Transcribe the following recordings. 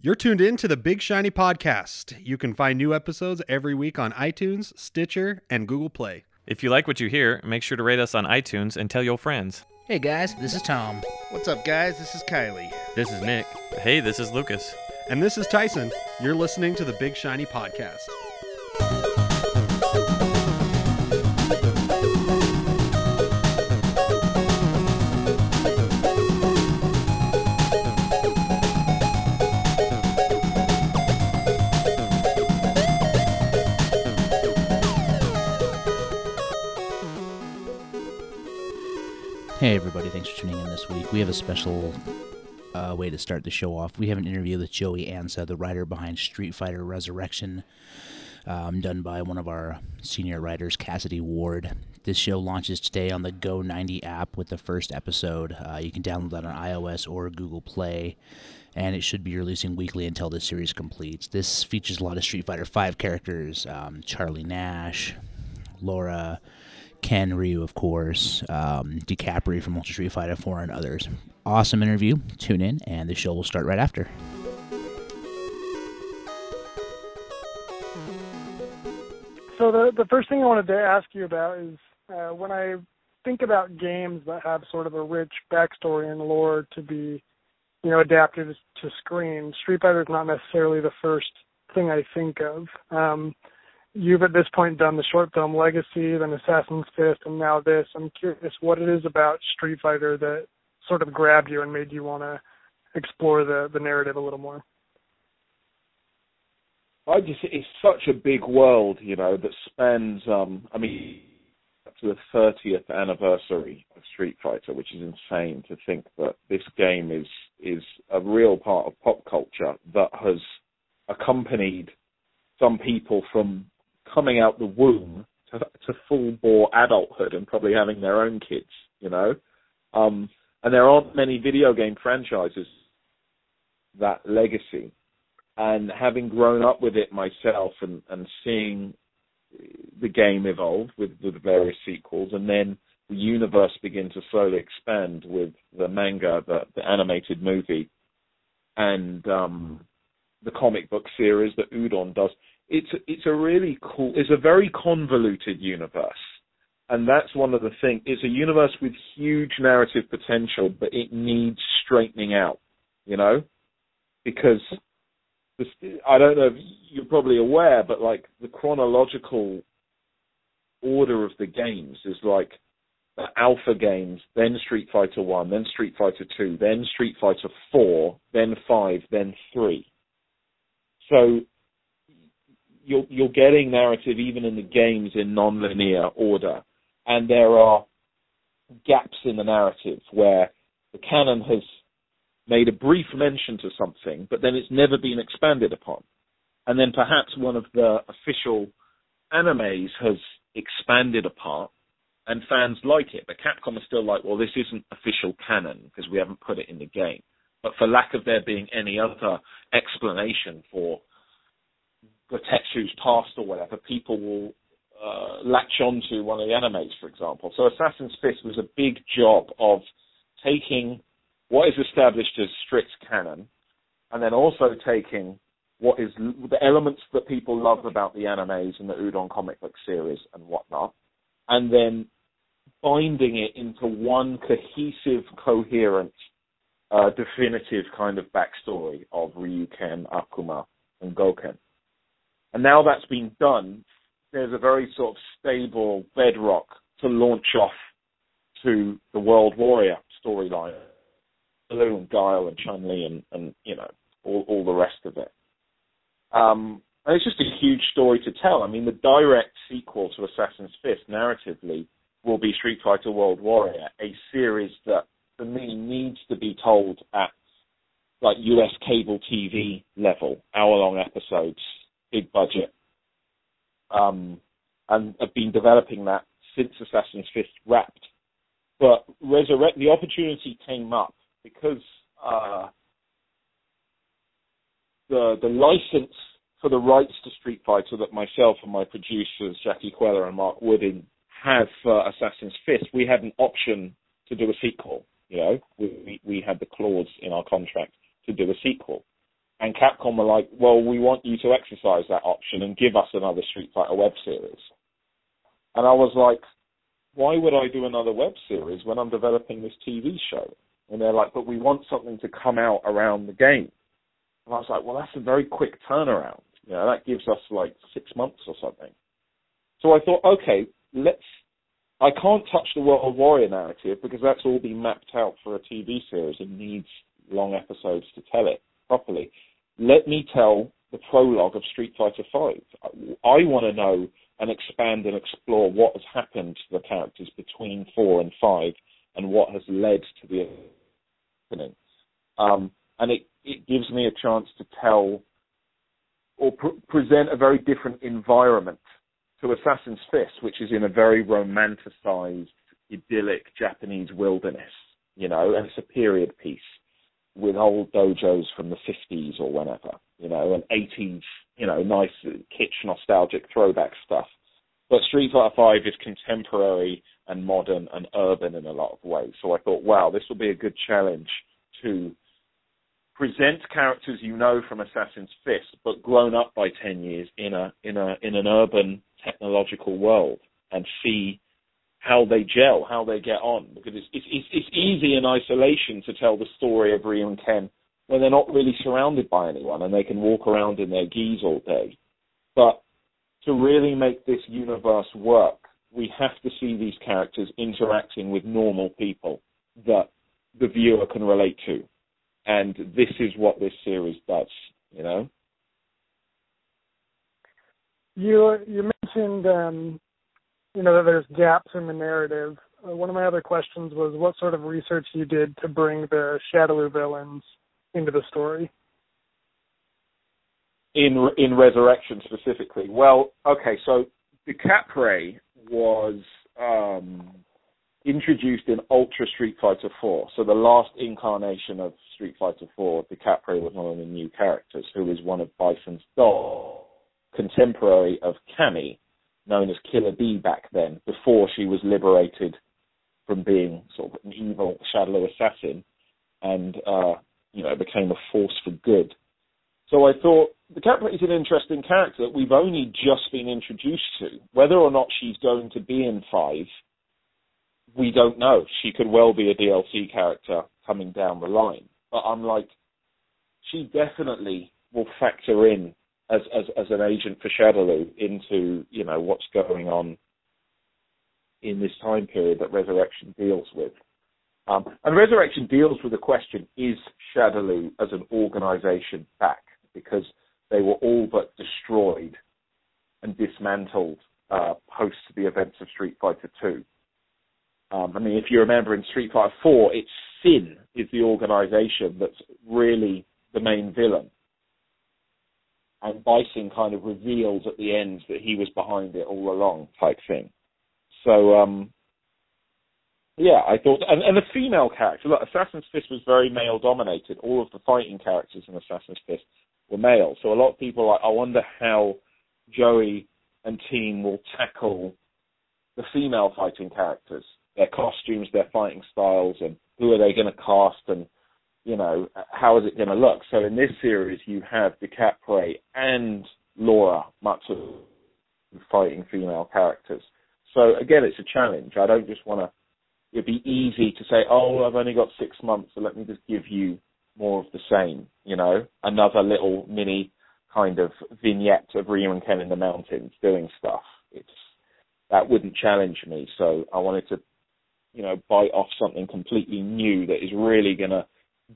You're tuned in to the Big Shiny Podcast. You can find new episodes every week on iTunes, Stitcher, and Google Play. If you like what you hear, make sure to rate us on iTunes and tell your friends. Hey guys, this is Tom. What's up, guys? This is Kylie. This is Nick. Hey, this is Lucas. And this is Tyson. You're listening to the Big Shiny Podcast. Hey everybody, thanks for tuning in this week. We have a special uh, way to start the show off. We have an interview with Joey Ansah, the writer behind Street Fighter Resurrection, um, done by one of our senior writers, Cassidy Ward. This show launches today on the Go 90 app with the first episode. Uh, you can download that on iOS or Google Play, and it should be releasing weekly until the series completes. This features a lot of Street Fighter V characters um, Charlie Nash, Laura. Ken Ryu, of course, um, Decapre from Ultra Street Fighter 4, and others. Awesome interview. Tune in, and the show will start right after. So the the first thing I wanted to ask you about is uh, when I think about games that have sort of a rich backstory and lore to be, you know, adapted to screen. Street Fighter is not necessarily the first thing I think of. Um, you've at this point done the short film Legacy, then Assassin's Fist, and now this. I'm curious what it is about Street Fighter that sort of grabbed you and made you want to explore the the narrative a little more. I just it's such a big world, you know, that spans um I mean to the thirtieth anniversary of Street Fighter, which is insane to think that this game is is a real part of pop culture that has accompanied some people from coming out the womb to, to full bore adulthood and probably having their own kids, you know. Um, and there aren't many video game franchises that legacy. And having grown up with it myself and, and seeing the game evolve with, with the various sequels, and then the universe begin to slowly expand with the manga, the, the animated movie, and um, the comic book series that Udon does it's it's a really cool it's a very convoluted universe. And that's one of the things it's a universe with huge narrative potential but it needs straightening out you know? Because this, i don't know if you're probably aware but like the chronological order of the games is like the alpha games then street fighter 1 then street fighter 2 then street fighter 4 then 5 then 3 so you're, you're getting narrative even in the games in non-linear order, and there are gaps in the narrative where the canon has made a brief mention to something, but then it's never been expanded upon. And then perhaps one of the official animes has expanded upon, and fans like it, but Capcom is still like, well, this isn't official canon because we haven't put it in the game. But for lack of there being any other explanation for the Tetsu's past or whatever, people will uh, latch onto one of the animes, for example. So Assassin's Fist was a big job of taking what is established as strict canon, and then also taking what is the elements that people love about the animes and the Udon comic book series and whatnot, and then binding it into one cohesive, coherent, uh, definitive kind of backstory of Ryuken, Akuma, and Gouken. And now that's been done, there's a very sort of stable bedrock to launch off to the World Warrior storyline. Blue and Guile and Chun Li and, and you know all, all the rest of it. Um, and it's just a huge story to tell. I mean, the direct sequel to Assassin's Fist, narratively, will be Street Fighter World Warrior, a series that for me needs to be told at like US cable TV level, hour long episodes big budget, um, and have been developing that since Assassin's Fist wrapped. But Resurrect, the opportunity came up because uh, the the license for the rights to Street Fighter that myself and my producers Jackie Queller and Mark Wooding have for Assassin's Fist, we had an option to do a sequel. You know, we, we had the clause in our contract to do a sequel. And Capcom were like, well, we want you to exercise that option and give us another Street Fighter web series. And I was like, why would I do another web series when I'm developing this TV show? And they're like, but we want something to come out around the game. And I was like, well, that's a very quick turnaround. You know, that gives us like six months or something. So I thought, okay, let's. I can't touch the World of Warrior narrative because that's all been mapped out for a TV series and needs long episodes to tell it properly. Let me tell the prologue of Street Fighter Five. I want to know and expand and explore what has happened to the characters between four and five and what has led to the opening. Um, and it, it gives me a chance to tell or pr- present a very different environment to Assassin's Fist, which is in a very romanticized, idyllic Japanese wilderness, you know, and it's a period piece with old dojos from the 50s or whenever, you know, and 80s, you know, nice kitsch nostalgic throwback stuff. But Street Fighter 5 is contemporary and modern and urban in a lot of ways. So I thought, wow, this will be a good challenge to present characters you know from Assassin's Fist, but grown up by 10 years in a in a in an urban technological world and see how they gel, how they get on. Because it's, it's, it's easy in isolation to tell the story of Ryu and Ken when they're not really surrounded by anyone and they can walk around in their gis all day. But to really make this universe work, we have to see these characters interacting with normal people that the viewer can relate to. And this is what this series does, you know? You you mentioned um, you know that there's gaps in the narrative. Uh, one of my other questions was what sort of research you did to bring the Shadaloo villains into the story. In in Resurrection specifically, well, okay, so Decapre was um, introduced in Ultra Street Fighter 4. So the last incarnation of Street Fighter 4, Decapre was one of the new characters, who was one of Bison's dolls contemporary of Cammy, known as Killer B back then, before she was liberated from being sort of an evil Shadow assassin and, uh, you know, became a force for good. So I thought Decapre is an interesting character that we've only just been introduced to. Whether or not she's going to be in five, we don't know. She could well be a DLC character coming down the line. But I'm like, she definitely will factor in as as as an agent for Shadaloo into you know what's going on in this time period that Resurrection deals with. Um, and Resurrection deals with the question: Is Shadaloo as an organization back? Because they were all but destroyed and dismantled uh, post the events of Street Fighter Two. Um, I mean, if you remember in Street Fighter Four, it's Sin is the organization that's really the main villain and Bison kind of reveals at the end that he was behind it all along, type thing. So, um, yeah, I thought, and, and the female character, look, Assassin's Fist was very male dominated. All of the fighting characters in Assassin's Fist were male. So a lot of people are like, I wonder how Joey and team will tackle the female fighting characters, their costumes, their fighting styles, and who are they going to cast and you know, how is it going to look? So in this series, you have Decapre and Laura Matsu fighting female characters. So again, it's a challenge. I don't just want to. It'd be easy to say, "Oh, I've only got six months, so let me just give you more of the same." You know, another little mini kind of vignette of Ryu and Ken in the mountains doing stuff. It's that wouldn't challenge me. So I wanted to, you know, bite off something completely new that is really going to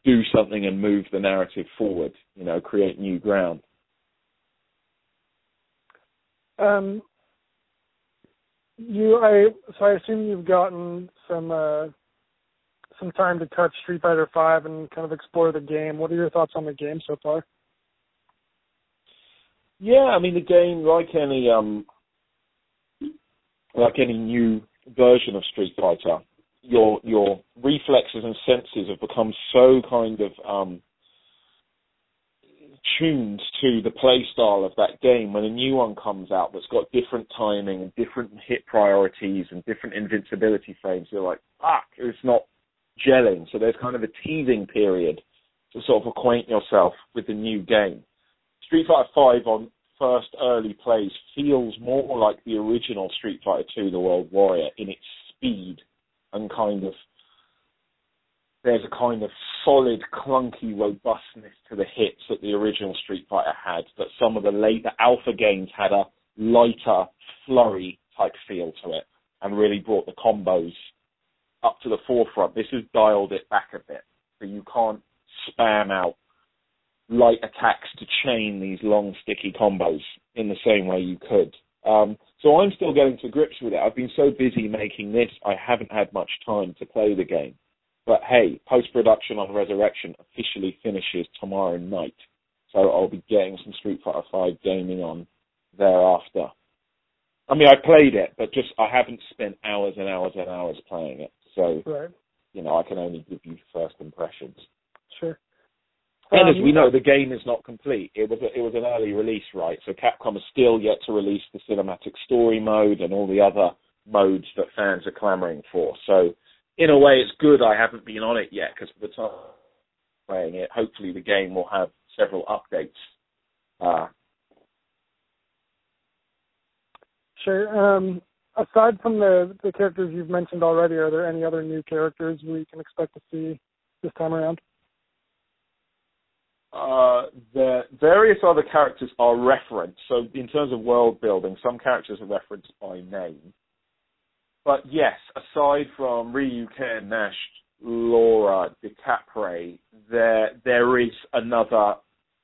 do something and move the narrative forward, you know, create new ground. Um, you, I, so I assume you've gotten some, uh, some time to touch Street Fighter Five and kind of explore the game. What are your thoughts on the game so far? Yeah, I mean the game, like any um, like any new version of Street Fighter, your your reflexes and senses have become so kind of um, tuned to the play style of that game when a new one comes out that's got different timing and different hit priorities and different invincibility frames, you're like, fuck, it's not gelling. So there's kind of a teething period to sort of acquaint yourself with the new game. Street Fighter Five on first early plays feels more like the original Street Fighter Two, The World Warrior, in its speed and kind of there's a kind of solid, clunky robustness to the hits that the original Street Fighter had. That some of the later Alpha games had a lighter, flurry type feel to it, and really brought the combos up to the forefront. This has dialed it back a bit, so you can't spam out light attacks to chain these long, sticky combos in the same way you could. Um, so I'm still getting to grips with it. I've been so busy making this, I haven't had much time to play the game. But hey, post production on Resurrection officially finishes tomorrow night, so I'll be getting some Street Fighter Five gaming on thereafter. I mean, I played it, but just I haven't spent hours and hours and hours playing it. So, Right. you know, I can only give you first impressions. Sure. And Um, as we know, the game is not complete. It was a, it was an early release, right? So Capcom is still yet to release the cinematic story mode and all the other modes that fans are clamoring for. So, in a way, it's good I haven't been on it yet because by the time I'm playing it, hopefully the game will have several updates. Uh, Sure. Um, aside from the the characters you've mentioned already, are there any other new characters we can expect to see this time around? Uh, the various other characters are referenced. So in terms of world building, some characters are referenced by name. But yes, aside from Ryu, Ken, Nash, Laura, DeCapre, there there is another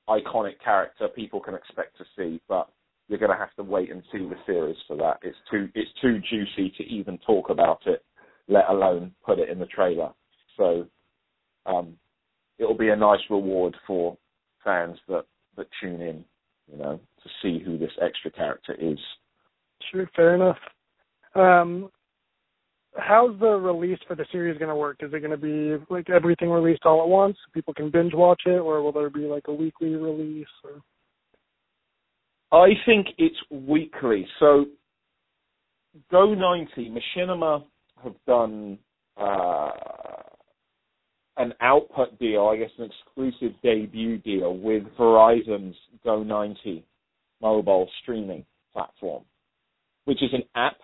iconic character people can expect to see, but you're going to have to wait and see the series for that. It's too it's too juicy to even talk about it, let alone put it in the trailer. So um, it'll be a nice reward for fans that that tune in, you know, to see who this extra character is. Sure, fair enough. Um, how's the release for the series going to work? Is it going to be like everything released all at once? So people can binge watch it, or will there be like a weekly release? Or I think it's weekly. So Go 90, Machinima have done uh, an output deal, I guess an exclusive debut deal with Verizon's Go 90 mobile streaming platform, which is an app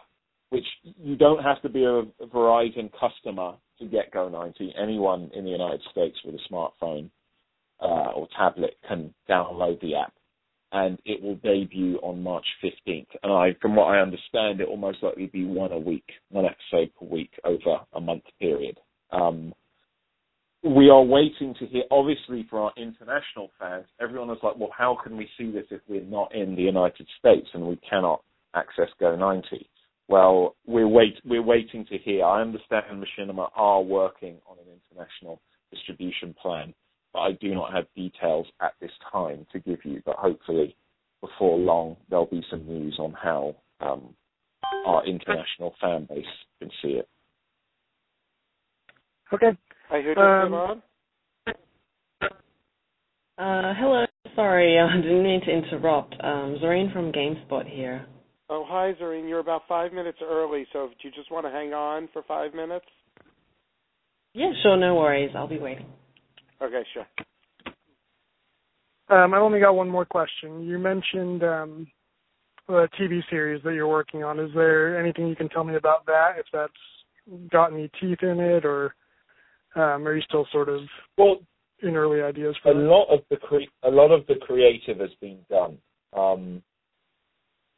which you don't have to be a Verizon customer to get Go 90. Anyone in the United States with a smartphone uh, or tablet can download the app and it will debut on March 15th. And I, from what I understand, it will most likely be one a week, one episode per week over a month period. Um, we are waiting to hear, obviously, for our international fans. Everyone is like, well, how can we see this if we're not in the United States and we cannot access Go 90? Well, we're wait we're waiting to hear. I understand Machinima are working on an international distribution plan but I do not have details at this time to give you. But hopefully, before long, there'll be some news on how um, our international fan base can see it. okay, Hi, who just Um, came? Uh, hello. Sorry, I didn't mean to interrupt. Um, Zoreen from GameSpot here. Oh, hi, Zareen. You're about five minutes early, so do you just want to hang on for five minutes? Yeah, sure, no worries. I'll be waiting. Okay, sure. um, I only got one more question. You mentioned um, a TV series that you're working on. Is there anything you can tell me about that? If that's got any teeth in it, or um, are you still sort of Well, in early ideas a for that? lot of the cre- a lot of the creative has been done. Um,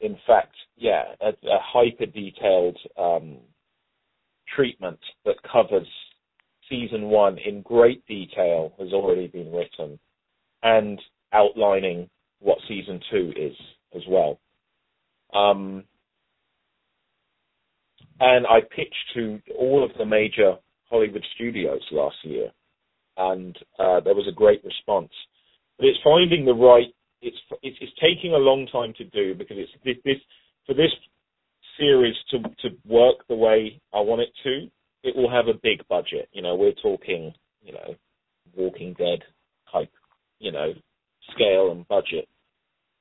in fact, yeah, a, a hyper detailed um, treatment that covers season one in great detail has already been written, and outlining what season two is as well. Um, and I pitched to all of the major Hollywood studios last year, and uh, there was a great response. But it's finding the right. It's it's, it's taking a long time to do because it's this, this for this series to to work the way I want it to. It will have a big budget. You know, we're talking you know, Walking Dead type, you know, scale and budget,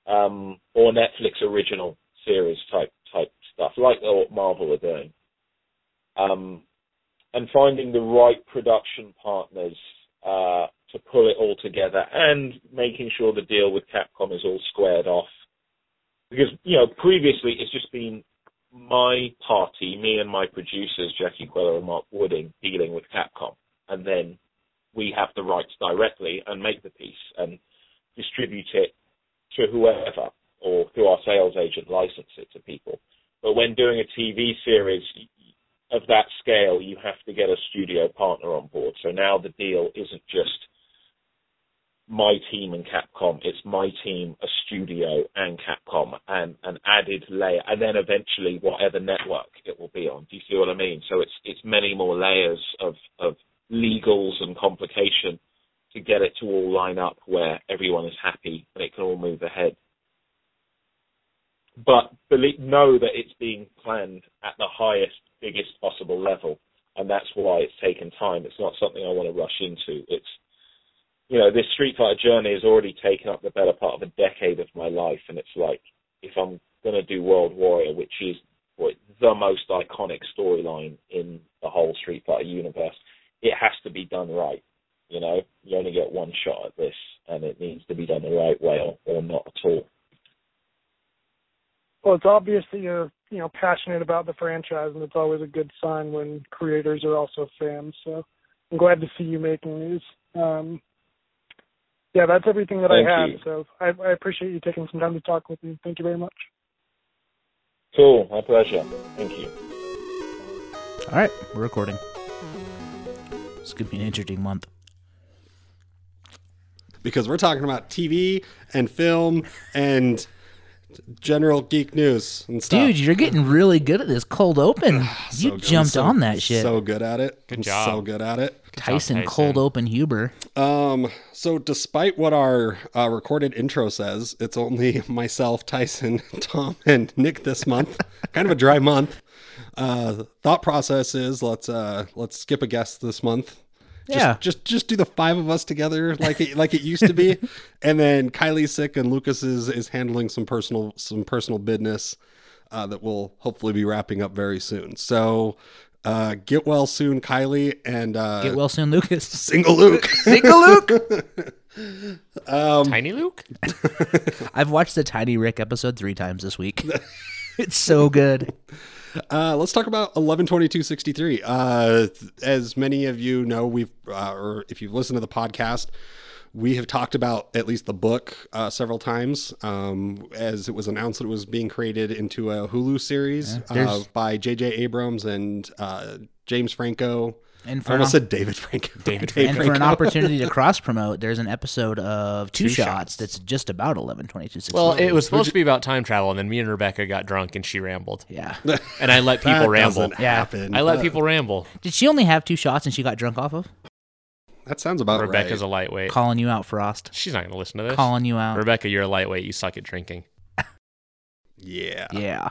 um, or Netflix original series type type stuff, like what Marvel are doing. Um, and finding the right production partners uh, to pull it all together and making sure the deal with Capcom is all squared off. Because, you know, previously it's just been my party, me and my producers, Jackie Queller and Mark Wooding, dealing with Capcom. And then we have the rights directly and make the piece and distribute it to whoever or through our sales agent license it to people. But when doing a TV series of that scale, you have to get a studio partner on board. So now the deal isn't just my team and Capcom. It's my team, a studio, and Capcom, and an added layer, and then eventually whatever network it will be on. Do you see what I mean? So it's it's many more layers of of legals and complication to get it to all line up where everyone is happy and it can all move ahead. But believe, know that it's being planned at the highest, biggest possible level, and that's why it's taken time. It's not something I want to rush into. It's you know, this Street Fighter journey has already taken up the better part of a decade of my life, and it's like if I'm going to do World Warrior, which is what, the most iconic storyline in the whole Street Fighter universe, it has to be done right. You know, you only get one shot at this, and it needs to be done the right way, or, or not at all. Well, it's obvious that you're, you know, passionate about the franchise, and it's always a good sign when creators are also fans. So I'm glad to see you making these. Um, yeah, that's everything that Thank I have. you. So I, I appreciate you taking some time to talk with me. Thank you very much. Cool, my pleasure. Thank you. All right, we're recording. It's gonna be an interesting month. because we're talking about TV and film and general geek news and stuff. Dude, you're getting really good at this cold open. So you good. jumped So- on that shit. So good at it. Good I'm job. So good at it. Tyson, Tyson. cold open Huber. Um, so despite what our uh, recorded intro says, it's only myself, Tyson, Tom, and Nick this month. kind of a dry month. Uh, thought process is let's uh let's skip a guest this month. Just, Yeah. just just do the five of us together like it like it used to be, and then Kylie's sick and Lucas is is handling some personal some personal business uh, that will hopefully be wrapping up very soon. So uh, get well soon, Kylie, and uh, Get well soon, Lucas. single Luke. Single Luke. Tiny Luke? I've watched the Tiny Rick episode three times this week. it's so good. Uh, let's talk about 112263. Uh, as many of you know, we've, uh, or if you've listened to the podcast, we have talked about at least the book uh, several times. Um, as it was announced that it was being created into a Hulu series uh, there's- by J.J. Abrams and uh, James Franco. And I for, an, said David Franco. David Dave and for an opportunity to cross promote, there's an episode of Two, Two Shots, Shots. that's just about 11 22 Well, it was supposed to be about time travel, and then me and Rebecca got drunk and she rambled. Yeah. And I let people That ramble. Yeah. happen. I let Uh, people ramble. Did she only have two shots and she got drunk off of? That sounds about Rebecca's a lightweight. Calling you out, Frost. She's not going to listen to this. Calling you out. Rebecca, you're a lightweight. You suck at drinking. yeah. Yeah.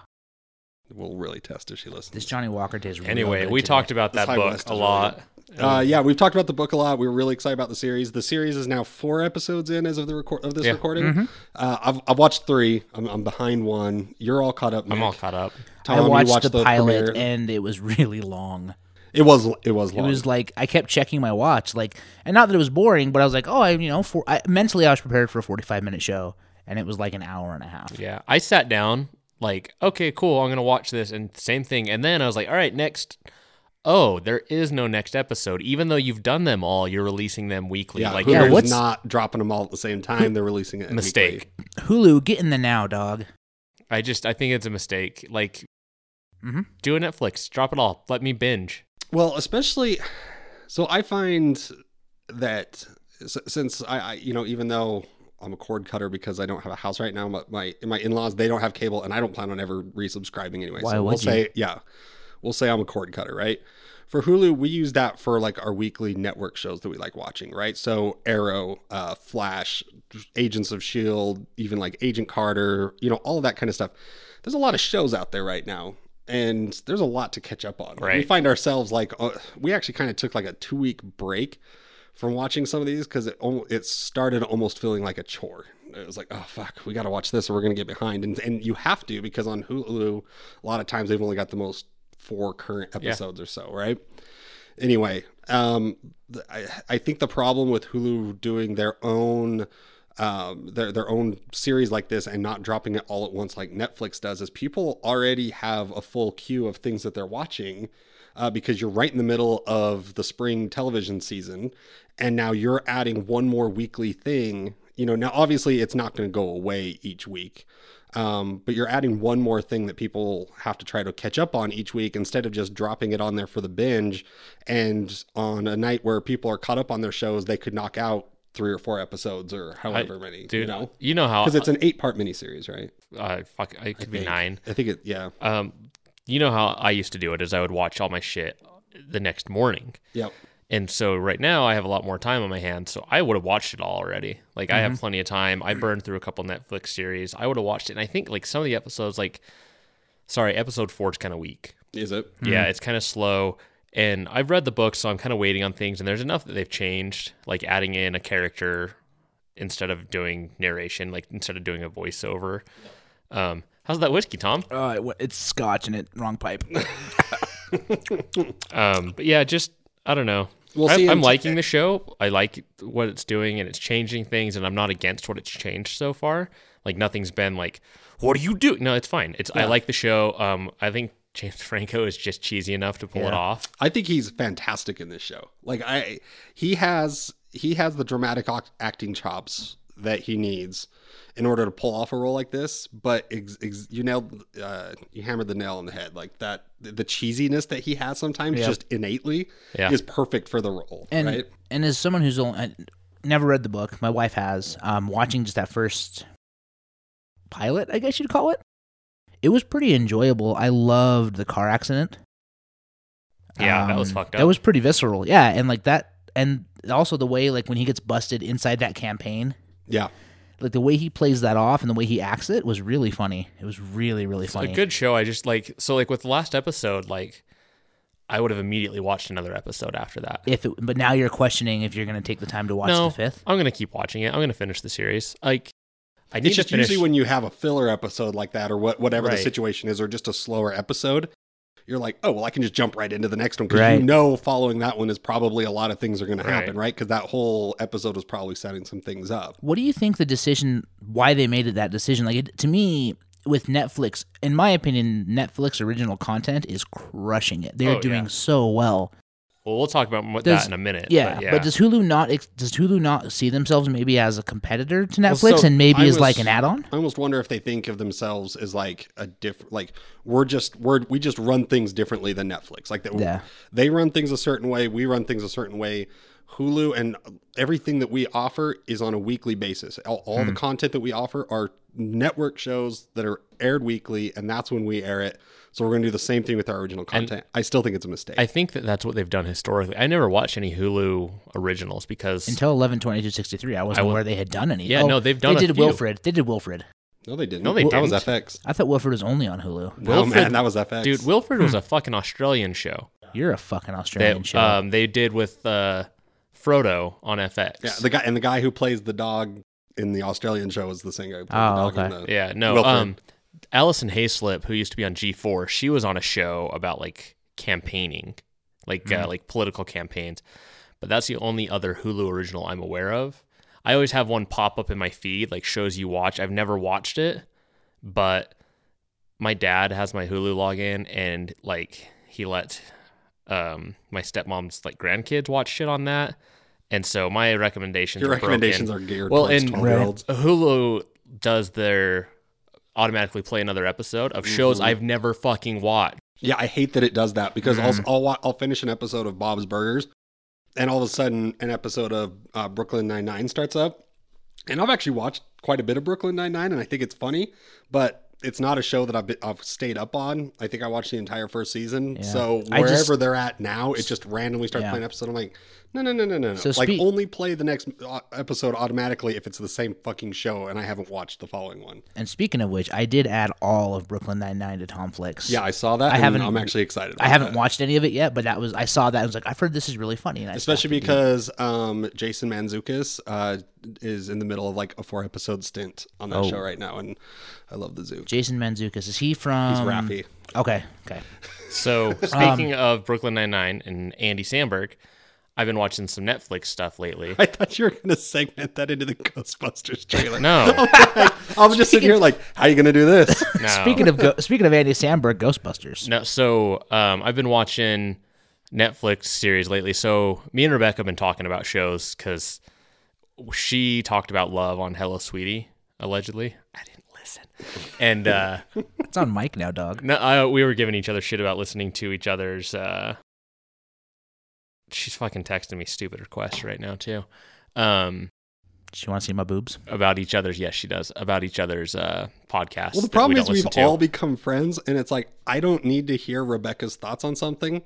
We'll really test if she listens. This Johnnie Walker tastes real Anyway, we today. talked about that High book West a is lot. Uh, yeah, we've talked about the book a lot. We were really excited about the series. The series is now four episodes in as of the record of this Yeah. recording. Mm-hmm. Uh, I've I've watched three. I'm, I'm behind one. You're all caught up. I'm all caught up. Tom, I you watched, watched the, pilot premiere. and it was really long. it was it was long. It was like I kept checking my watch, like, and not that it was boring, but I was like, oh, I, you know, for I, mentally I was prepared for a forty-five minute show, and it was like an hour and a half. Yeah. I sat down, like, okay, cool. I'm going to watch this. And same thing. And then I was like, all right, next. Oh, there is no next episode. Even though you've done them all, you're releasing them weekly. yeah, like, Hulu's Yeah, what's- not dropping them all at the same time. They're releasing it. mistake. weekly. Hulu, get in the now, dog. I just, I think it's a mistake. Like, Mm-hmm. do a Netflix. Drop it all. Let me binge. Well, especially so I find that since I, I you know even though I'm a cord cutter because I don't have a house right now, but my my in-laws they don't have cable and I don't plan on ever resubscribing anyway. Why so we'll you? say yeah. We'll say I'm a cord cutter, right? For Hulu, we use that for like our weekly network shows that we like watching, right? So Arrow, uh, Flash, Agents of Shield, even like Agent Carter, you know, all of that kind of stuff. There's a lot of shows out there right now, and there's a lot to catch up on. Right. We find ourselves like uh, we actually kind of took like a two week break from watching some of these because it it started almost feeling like a chore. It was like, oh fuck, we got to watch this or we're gonna get behind, and and you have to because on Hulu, a lot of times they've only got the most four current episodes or so, right? Anyway, Um, I, I think the problem with Hulu doing their own um, their their own series like this and not dropping it all at once like Netflix does is people already have a full queue of things that they're watching uh, because you're right in the middle of the spring television season, and now you're adding one more weekly thing. You know, now obviously it's not going to go away each week. Um, but you're adding one more thing that people have to try to catch up on each week instead of just dropping it on there for the binge. And on a night where people are caught up on their shows, they could knock out three or four episodes or however many. Dude, you know, you know how because it's an eight part miniseries, right? uh, fuck, it could be think. nine. I think it. Yeah. Um, you know how I used to do it is I would watch all my shit the next morning. Yep. And so right now I have a lot more time on my hands, so I would have watched it all already. Like I have plenty of time. I burned through a couple Netflix series. I would have watched it, and I think like some of the episodes, like sorry, episode four is kind of weak. Is it? Yeah, it's kind of slow. And I've read the book, so I'm kind of waiting on things. And there's enough that they've changed, like adding in a character instead of doing narration, like instead of doing a voiceover. Um, how's that whiskey, Tom? Uh, it- it's scotch in it. Wrong pipe. Um, but yeah, just I don't know. Well, I, see, I'm and- liking the show. I like what it's doing, and it's changing things, and I'm not against what it's changed so far. Like nothing's been like, "What do you do?" No, it's fine. It's I like the show. Um, I think James Franco is just cheesy enough to pull it off. I think he's fantastic in this show. Like I, he has he has the dramatic act- acting chops that he needs in order to pull off a role like this. But ex, ex, you nailed, uh, you hammered the nail on the head. Like that, the cheesiness that he has sometimes Yep. just innately Yeah. is perfect for the role. and right? and as someone who's only, I never read the book, my wife has. Um, watching just that first pilot, I guess you'd call it. It was pretty enjoyable. I loved the car accident. Yeah, that was Um, fucked That was pretty visceral. Yeah, and like that, and also the way like when he gets busted inside that campaign, Yeah. like the way he plays that off and the way he acts it was really funny. It was really really It's funny. a good show. I just like so like with the last episode, like I would have immediately watched another episode after that. if it, but now you're questioning if you're going to take the time to watch no, the fifth. I'm gonna keep watching it. I'm gonna finish the series. Like I need It's just to finish. usually when you have a filler episode like that, or what, whatever the situation is, or just a slower episode. You're like, oh well, I can just jump right into the next one because Right. you know following that one is probably a lot of things are going to happen, right? Because that whole episode was probably setting some things up. What do you think the decision? Why they made it that decision? Like it, to me, with Netflix, in my opinion, Netflix original content is crushing it. They're Oh, doing yeah. so well. Well, we'll talk about what Does- that in a minute. Yeah, but yeah. but does Hulu not? ex- Does Hulu not see themselves maybe as a competitor to Well, Netflix so and maybe I as like an add-on? I almost wonder if they think of themselves as like a different, like we're just we're we just run things differently than Netflix. Like that, Yeah. they run things a certain way, we run things a certain way. Hulu and everything that we offer is on a weekly basis. All, all Hmm. the content that we offer are network shows that are aired weekly, and that's when we air it. So we're going to do the same thing with our original content. I still think it's a mistake. I think that that's what they've done historically. I never watched any Hulu originals because Until eleven twenty two sixty three, I wasn't I aware they had done any. Yeah, Oh, no, they've done a They did few. Wilfred. They did Wilfred. no, they didn't. No, they didn't. That was. FX. I thought Wilfred was only on Hulu. No, Wilfred- man, that was FX. dude, Wilfred was a fucking Australian show. You're a fucking Australian That show. um, they did with uh, Frodo on FX. yeah, the guy and the guy who plays the dog in the Australian show is the same guy who plays Oh, the dog in okay. the Yeah, no. Wilfred. Um, Alison Haislip, who used to be on G4, she was on a show about like campaigning, like Mm-hmm. uh, like political campaigns. But that's the only other Hulu original I'm aware of. I always have one pop up in my feed, like shows you watch. I've never watched it, but my dad has my Hulu login, and like he let um my stepmom's like grandkids watch shit on that. And so my recommendations Your are recommendations broken. are geared Well, towards and- twelve year olds. Hulu does their automatically play another episode of shows Mhm. I've never fucking watched. Yeah, I hate that it does that because Mm. I'll I'll, wa- I'll finish an episode of Bob's Burgers, and all of a sudden an episode of uh, Brooklyn Nine Nine starts up, and I've actually watched quite a bit of Brooklyn Nine Nine, and I think it's funny, but it's not a show that I've, been, I've stayed up on. I think I watched the entire first season. Yeah. So wherever just- they're at now, it just randomly starts Yeah. playing episode. I'm like, no, no, no, no, no, no. So like speak- only play the next uh, episode automatically if it's the same fucking show, and I haven't watched the following one. and speaking of which, I did add all of Brooklyn Nine Nine to Tom Flicks. Yeah, I saw that. I haven't. I'm actually excited. I haven't that. watched any of it yet, but that was I saw that I was like, I've heard this is really funny, and I especially because um, Jason Mantzoukas uh, is in the middle of like a four episode stint on that Oh. show right now, and I love the zoo. Jason Mantzoukas is he from? He's Rafi. Okay, okay. So speaking of Brooklyn Nine Nine and Andy Samberg, I've been watching some Netflix stuff lately. I thought you were going to segment that into the Ghostbusters trailer. No, I was just sitting here like, how are you going to do this? no. Speaking of go- speaking of Andy Samberg, Ghostbusters. No, so um, I've been watching Netflix series lately. So me and Rebecca have been talking about shows because she talked about love on Hello Sweetie, allegedly. I didn't listen, and uh, It's on mic now, dog. no, I, we were giving each other shit about listening to each other's. Uh, she's fucking texting me stupid requests right now too. Um, Do you want to see my boobs? about each other's. Yes, she does about each other's uh, podcasts. Well, the problem we is we've to. all become friends, and it's like I don't need to hear Rebecca's thoughts on something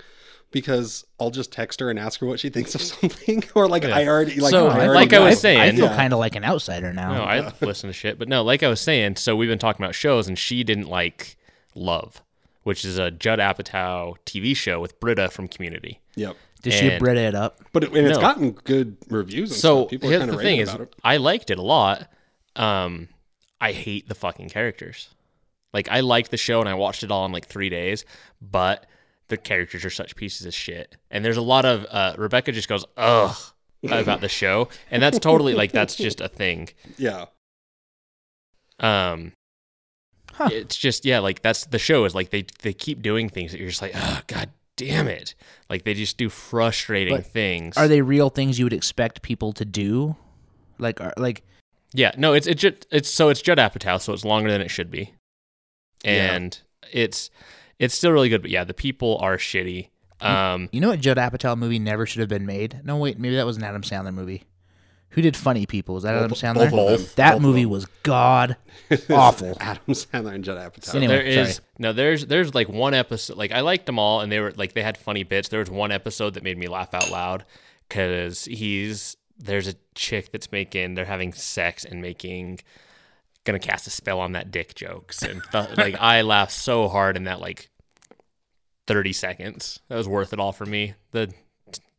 because I'll just text her and ask her what she thinks of something, or like Yeah. I already like So, I already like I was saying, I feel Yeah. kind of like an outsider now. No, I listen to shit. But no, like I was saying, so we've been talking about shows, and she didn't like Love, which is a Judd Apatow TV show with Britta from Community. Yep. Did she and- Brita it up? But it, and it's No. gotten good reviews. And So stuff. people are here's kind the of thing: raving is about it. I liked it a lot. Um, I hate the fucking characters. Like I liked the show and I watched it all in like three days, but the characters are such pieces of shit. And there's a lot of uh, Rebecca just goes ugh about the show, and that's totally like that's just a thing. Yeah. Um, Huh. it's just yeah, like that's the show is like they they keep doing things that you're just like oh god damn it, like they just do frustrating But things. Are they real things you would expect people to do? Like, are, like Yeah, no, it's it's ju- it's so it's Judd Apatow, so it's longer than it should be, Yeah. and it's it's still really good. But yeah, the people are shitty. Um, you know what Judd Apatow movie never should have been made? No, wait, maybe that was an Adam Sandler movie. Who did Funny People? Was that Adam Both- Sandler? both of them. That Both of movie them. was god awful. Adam Sandler and Judd Apatow. Anyway, there is sorry. no there's there's like one episode like I liked them all, and they were like they had funny bits. There was one episode that made me laugh out loud because he's there's a chick that's making they're having sex and making gonna cast a spell on that dick jokes and th- like I laughed so hard in that like 30 seconds. That was worth it all for me. The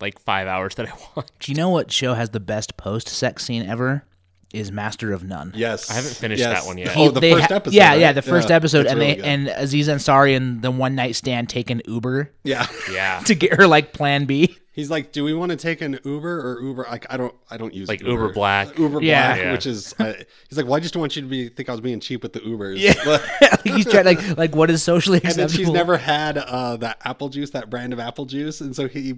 like five hours that I watched. Do you know what show has the best post-sex scene ever? Is Master of None. Yes. I haven't finished Yes. that one yet. Oh, the They first ha- episode. Yeah, right? yeah, the first episode, and really they good. and Aziz Ansari and the one night stand take an Uber yeah. Yeah. to get her like Plan B. He's like, "Do we want to take an Uber or Uber? Like, I don't, I don't use Like Uber Black. Uber Yeah. Black, Yeah. which is." Uh, he's like, "Well, I just don't want you to be think I was being cheap with the Ubers." Yeah, he's trying like like what is socially and acceptable. then she's never had uh, that apple juice, that brand of apple juice, and so he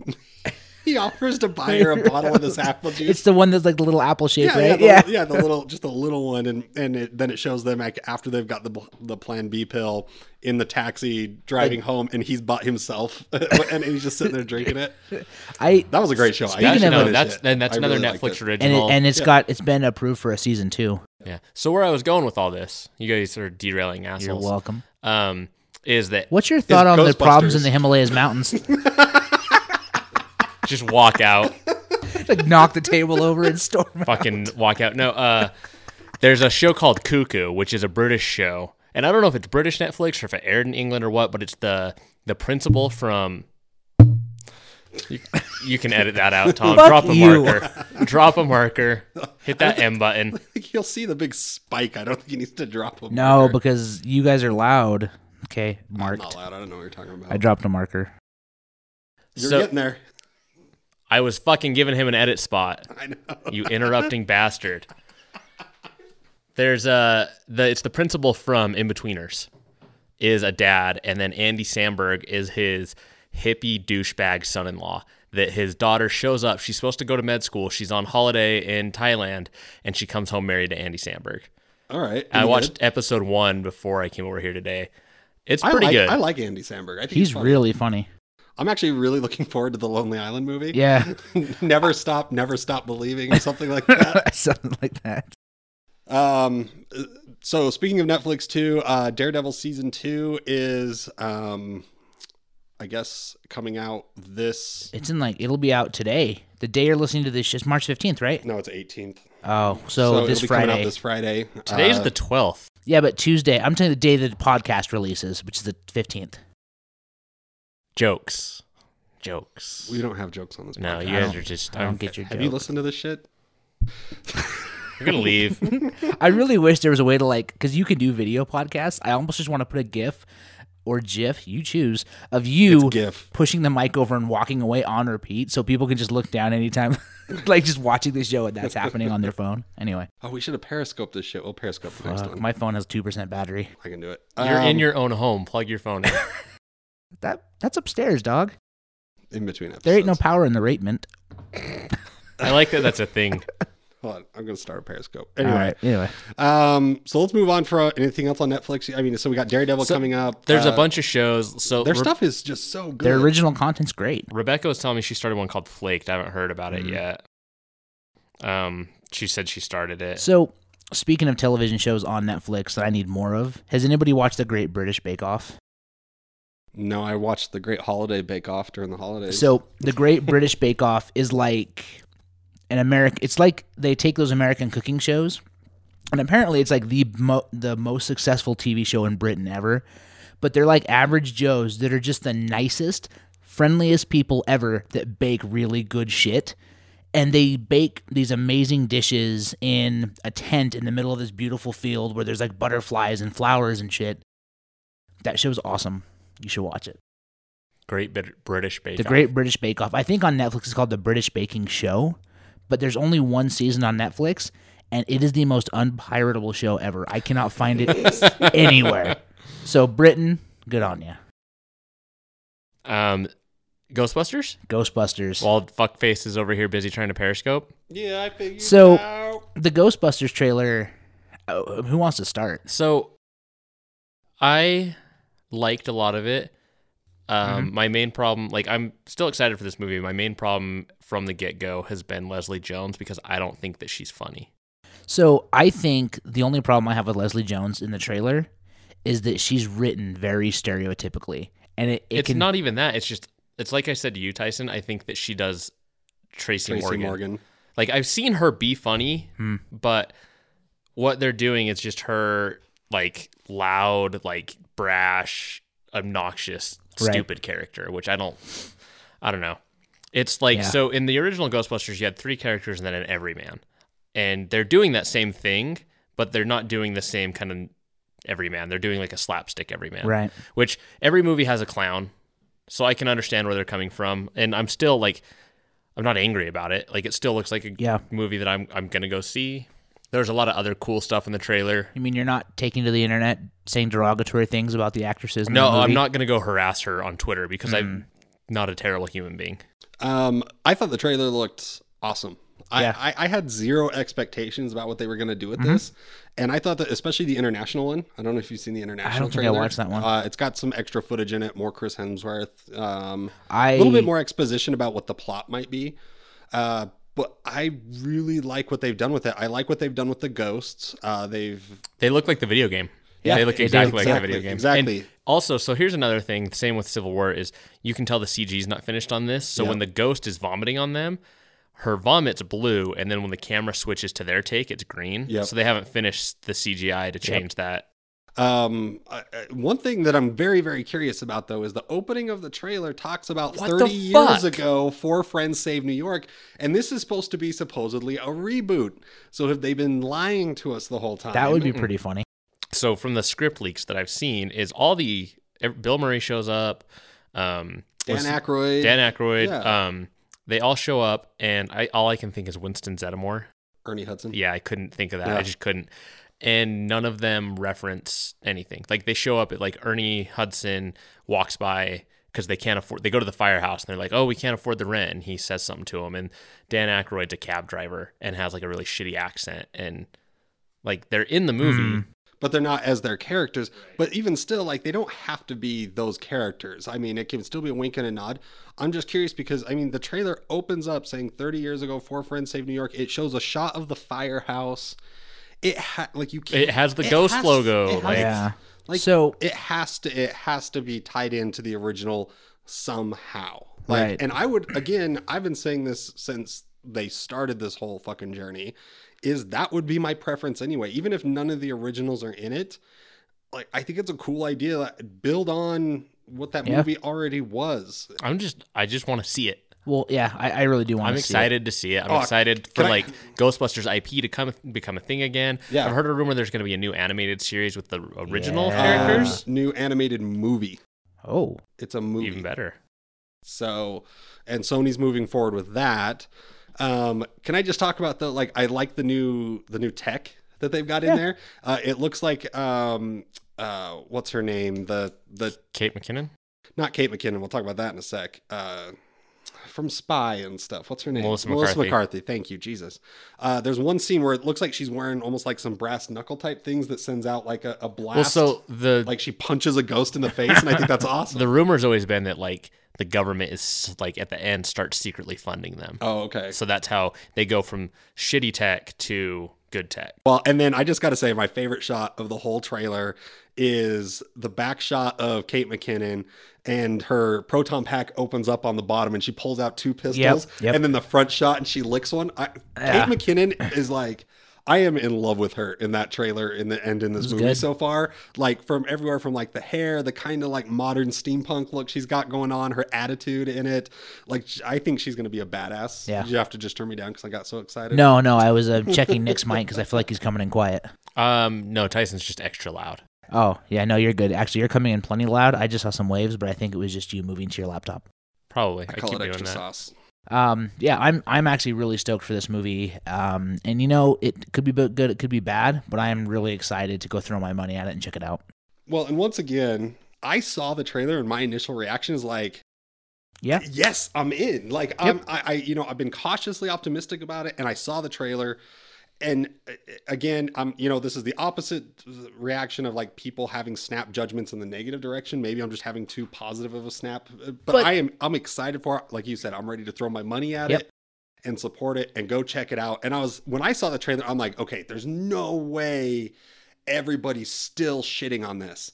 he offers to buy her a bottle of this apple juice. It's the one that's like the little apple shape, yeah, yeah, right? the, Yeah, yeah, the little, just a little one, and and it, then it shows them like after they've got the the Plan B pill in the taxi driving home, and he's bought himself, and he's just sitting there drinking it. I That was a great show. I Speaking actually of- no, that's it. then that's I another really Netflix it. and it, original. and it's got it's been approved for a season two. yeah. So where I was going with all this, you guys are derailing assholes. You're welcome. Um, is that What's your thought on the problems in the Himalayas mountains? Just walk out, like knock the table over and storm. out. fucking walk out? No, uh, there's a show called Cuckoo, which is a British show, and I don't know if it's British Netflix or if it aired in England or what, but it's the the principal from. You, you can edit that out, Tom. Drop a you. marker. Drop a marker. Hit that M button. think you'll see the big spike. I don't think he needs to drop a No, marker. because you guys are loud. Okay, I'm marked. not loud. I don't know what you're talking about. I dropped a marker. You're So- getting there. I was fucking giving him an edit spot. I know. you interrupting bastard. There's a the it's the principal from Inbetweeners is a dad, and then Andy Samberg is his hippie douchebag son-in-law. That his daughter shows up. She's supposed to go to med school. She's on holiday in Thailand, and she comes home married to Andy Samberg. All right. I watched good? episode one before I came over here today. It's I pretty like, good. I like Andy Samberg. I think He's funny. really funny. I'm actually really looking forward to the Lonely Island movie. Yeah, never stop, never stop believing, or something like that. something like that. Um, so speaking of Netflix too, uh, Daredevil season two is, um, I guess coming out this. It's in like it'll be out today. The day you're listening to this is March 15th, right? No, it's 18th. Oh, so, this it'll be coming Friday. out this Friday. Today's Uh, the twelfth. Yeah, but Tuesday. I'm telling you the day the podcast releases, which is the 15th. Jokes, jokes. We don't have jokes on this. no, podcast. you guys are just. I don't get your Have joke. you listened to this shit? We're gonna leave. I really wish there was a way to like, because you can do video podcasts. I almost just want to put a GIF or GIF, you choose, of you It's GIF. pushing the mic over and walking away on repeat, so people can just look down anytime, like just watching the show and that's happening on their phone. Anyway, Oh, we should have periscoped this shit. We'll periscope the next fuck, one. my phone has two percent battery. I can do it. You're in Um, your own home. Plug your phone in. That that's upstairs, dog. in between episodes. There ain't no power in the ratement. I like that that's a thing. Hold on, I'm gonna start a periscope. Anyway, right. Anyway, um, so let's move on for uh, anything else on Netflix. I mean, so we got Daredevil So, coming up. There's a Uh, bunch of shows. So Their Re- stuff is just so good. their original content's great. Rebecca was telling me she started one called Flaked. I haven't heard about it Mhm. yet. Um, she said she started it. So, speaking of television shows on Netflix that I need more of, has anybody watched the Great British Bake Off? No, I watched the Great Holiday Bake Off during the holidays. So, the Great British Bake Off is like an American. It's like they take those American cooking shows, and apparently, it's like the mo- the most successful TV show in Britain ever. But they're like average Joes that are just the nicest, friendliest people ever that bake really good shit. And they bake these amazing dishes in a tent in the middle of this beautiful field where there's like butterflies and flowers and shit. That show's awesome. You should watch it. Great Bit- British Bake The Off. Great British Bake Off. I think on Netflix it's called The British Baking Show, but there's only one season on Netflix, and it is the most unpiratable show ever. I cannot find it anywhere. So Britain, good on you. Um, Ghostbusters. Ghostbusters. While fuckface is over here busy trying to periscope. yeah, I figured. So- out. the Ghostbusters trailer. Oh, who wants to start? So, I liked a lot of it. Um, Mm-hmm. My main problem, like, I'm still excited for this movie. My main problem from the get go has been Leslie Jones because I don't think that she's funny. So I think the only problem I have with Leslie Jones in the trailer is that she's written very stereotypically, and it, it it's can not even that. It's just, it's like I said to you, Tyson. I think that she does Tracy, Tracy Morgan. Morgan. Like, I've seen her be funny, Hmm. but what they're doing is just her, like, loud, like, brash, obnoxious, Right. stupid character, which I don't, I don't know. It's like, Yeah. so in the original Ghostbusters, you had three characters and then an everyman. And they're doing that same thing, but they're not doing the same kind of everyman. They're doing like a slapstick everyman right. which every movie has a clown so i can understand where they're coming from and i'm still like i'm not angry about it like it still looks like a Yeah. movie that i'm, I'm gonna go see there's a lot of other cool stuff in the trailer You mean you're not taking to the internet saying derogatory things about the actresses? In no the movie? i'm not gonna go harass her on twitter because Mm. i'm not a terrible human being Um, I thought the trailer looked awesome. I, Yeah. I, I had zero expectations about what they were going to do with Mm-hmm. this, and I thought that especially the international one. I don't know if you've seen the international. I don't think I watched that one. Uh, it's got some extra footage in it, more Chris Hemsworth, um, I a little bit more exposition about what the plot might be. Uh, but I really like what they've done with it. I like what they've done with the ghosts. Uh, they've they look like the video game Yeah, they look do. exactly like the video game exactly. And also so here's another thing same with civil war is you can tell the cg's not finished on this so Yep. when the ghost is vomiting on them her vomit's blue and then when the camera switches to their take it's green Yep. so they haven't finished the cgi to change that Um, I- I- one thing that I'm very, very curious about though is the opening of the trailer talks about What 30 years ago, Four Friends Save New York, and this is supposed to be supposedly a reboot. So have they been lying to us the whole time? that would be pretty funny. so from the script leaks that i've seen is all the bill murray shows up um Dan what's- Aykroyd, dan Aykroyd, Yeah. um they all show up and i all i can think is winston zeddemore Ernie Hudson. Yeah, I couldn't think of that. Yeah. I just couldn't. And none of them reference anything. Like they show up at like Ernie Hudson walks by because they can't afford. They go to the firehouse and they're like, "Oh, we can't afford the rent." And he says something to him. And Dan Aykroyd's a cab driver and has like a really shitty accent. And like they're in the movie. Hmm. but they're not as their characters. But even still, like they don't have to be those characters. I mean, it can still be a wink and a nod. I'm just curious because I mean, the trailer opens up saying 30 years ago, Four Friends Saved New York. It shows a shot of the firehouse. It ha- like you. Can't, It has the ghost has- logo, it has- like- Yeah. like So- it has to. It has to be tied into the original somehow. Like, Right. and I would again. I've been saying this since they started this whole fucking journey. Is that would be my preference anyway, even if none of the originals are in it. Like, I think it's a cool idea. that Build on what that Yeah. movie already was. I'm just, I just want to see it. Well, yeah, I, I really do want I'm to see excited to see it. I'm Oh, excited for can I- like Ghostbusters IP to come become a thing again. Yeah. I've heard a rumor there's going to be a new animated series with the original Yeah. characters. new animated movie. Oh, It's a movie. Even better. So, and Sony's moving forward with that. Um, can I just talk about the like? I like the new the new tech that they've got in there. Uh, it looks like um, uh, what's her name? The the Kate McKinnon. not Kate McKinnon. We'll talk about that in a sec. Uh, from Spy and stuff. What's her name? Melissa McCarthy. Melissa McCarthy. Thank you, Jesus. Uh, there's one scene where it looks like she's wearing almost like some brass knuckle type things that sends out like a, a blast. Well, so the like she punches a ghost in the face, and I think that's awesome. the rumor's always been that like the government is like at the end starts secretly funding them. oh, okay. So that's how they go from shitty tech to good tech. Well, and then I just got to say, my favorite shot of the whole trailer is the back shot of Kate McKinnon, and her proton pack opens up on the bottom, and she pulls out two pistols, yep. and then the front shot, and she licks one. I, Yeah. Kate McKinnon is like. I am in love with her in that trailer in the and in this was movie good. so far. Like from everywhere from like the hair, the kind of like modern steampunk look she's got going on, her attitude in it. Like I think she's going to be a badass. Yeah. Did you have to just turn me down because I got so excited? no, no, I was uh, checking Nick's mic because I feel like he's coming in quiet. Um, no, Tyson's just extra loud. Oh, yeah, no, you're good. Actually, you're coming in plenty loud. I just saw some waves, but I think it was just you moving to your laptop. Probably. I I, call keep it doing extra that. sauce. Um, yeah, I'm I'm actually really stoked for this movie. Um, and you know, it could be good, it could be bad, but I am really excited to go throw my money at it and check it out. Well, and once again, I saw the trailer and my initial reaction is like, Yeah, yes, I'm in. Like, I'm, I, I, you know, I've been cautiously optimistic about it, and I saw the trailer, and uh, again, I'm, you know, this is the opposite reaction of like people having snap judgments in the negative direction. Maybe I'm just having too positive of a snap, uh, but, But- I am, I'm excited for it. Like you said, I'm ready to throw my money at Yep. it. And support it and go check it out. And I was when I saw the trailer, I'm like, okay, there's no way everybody's still shitting on this.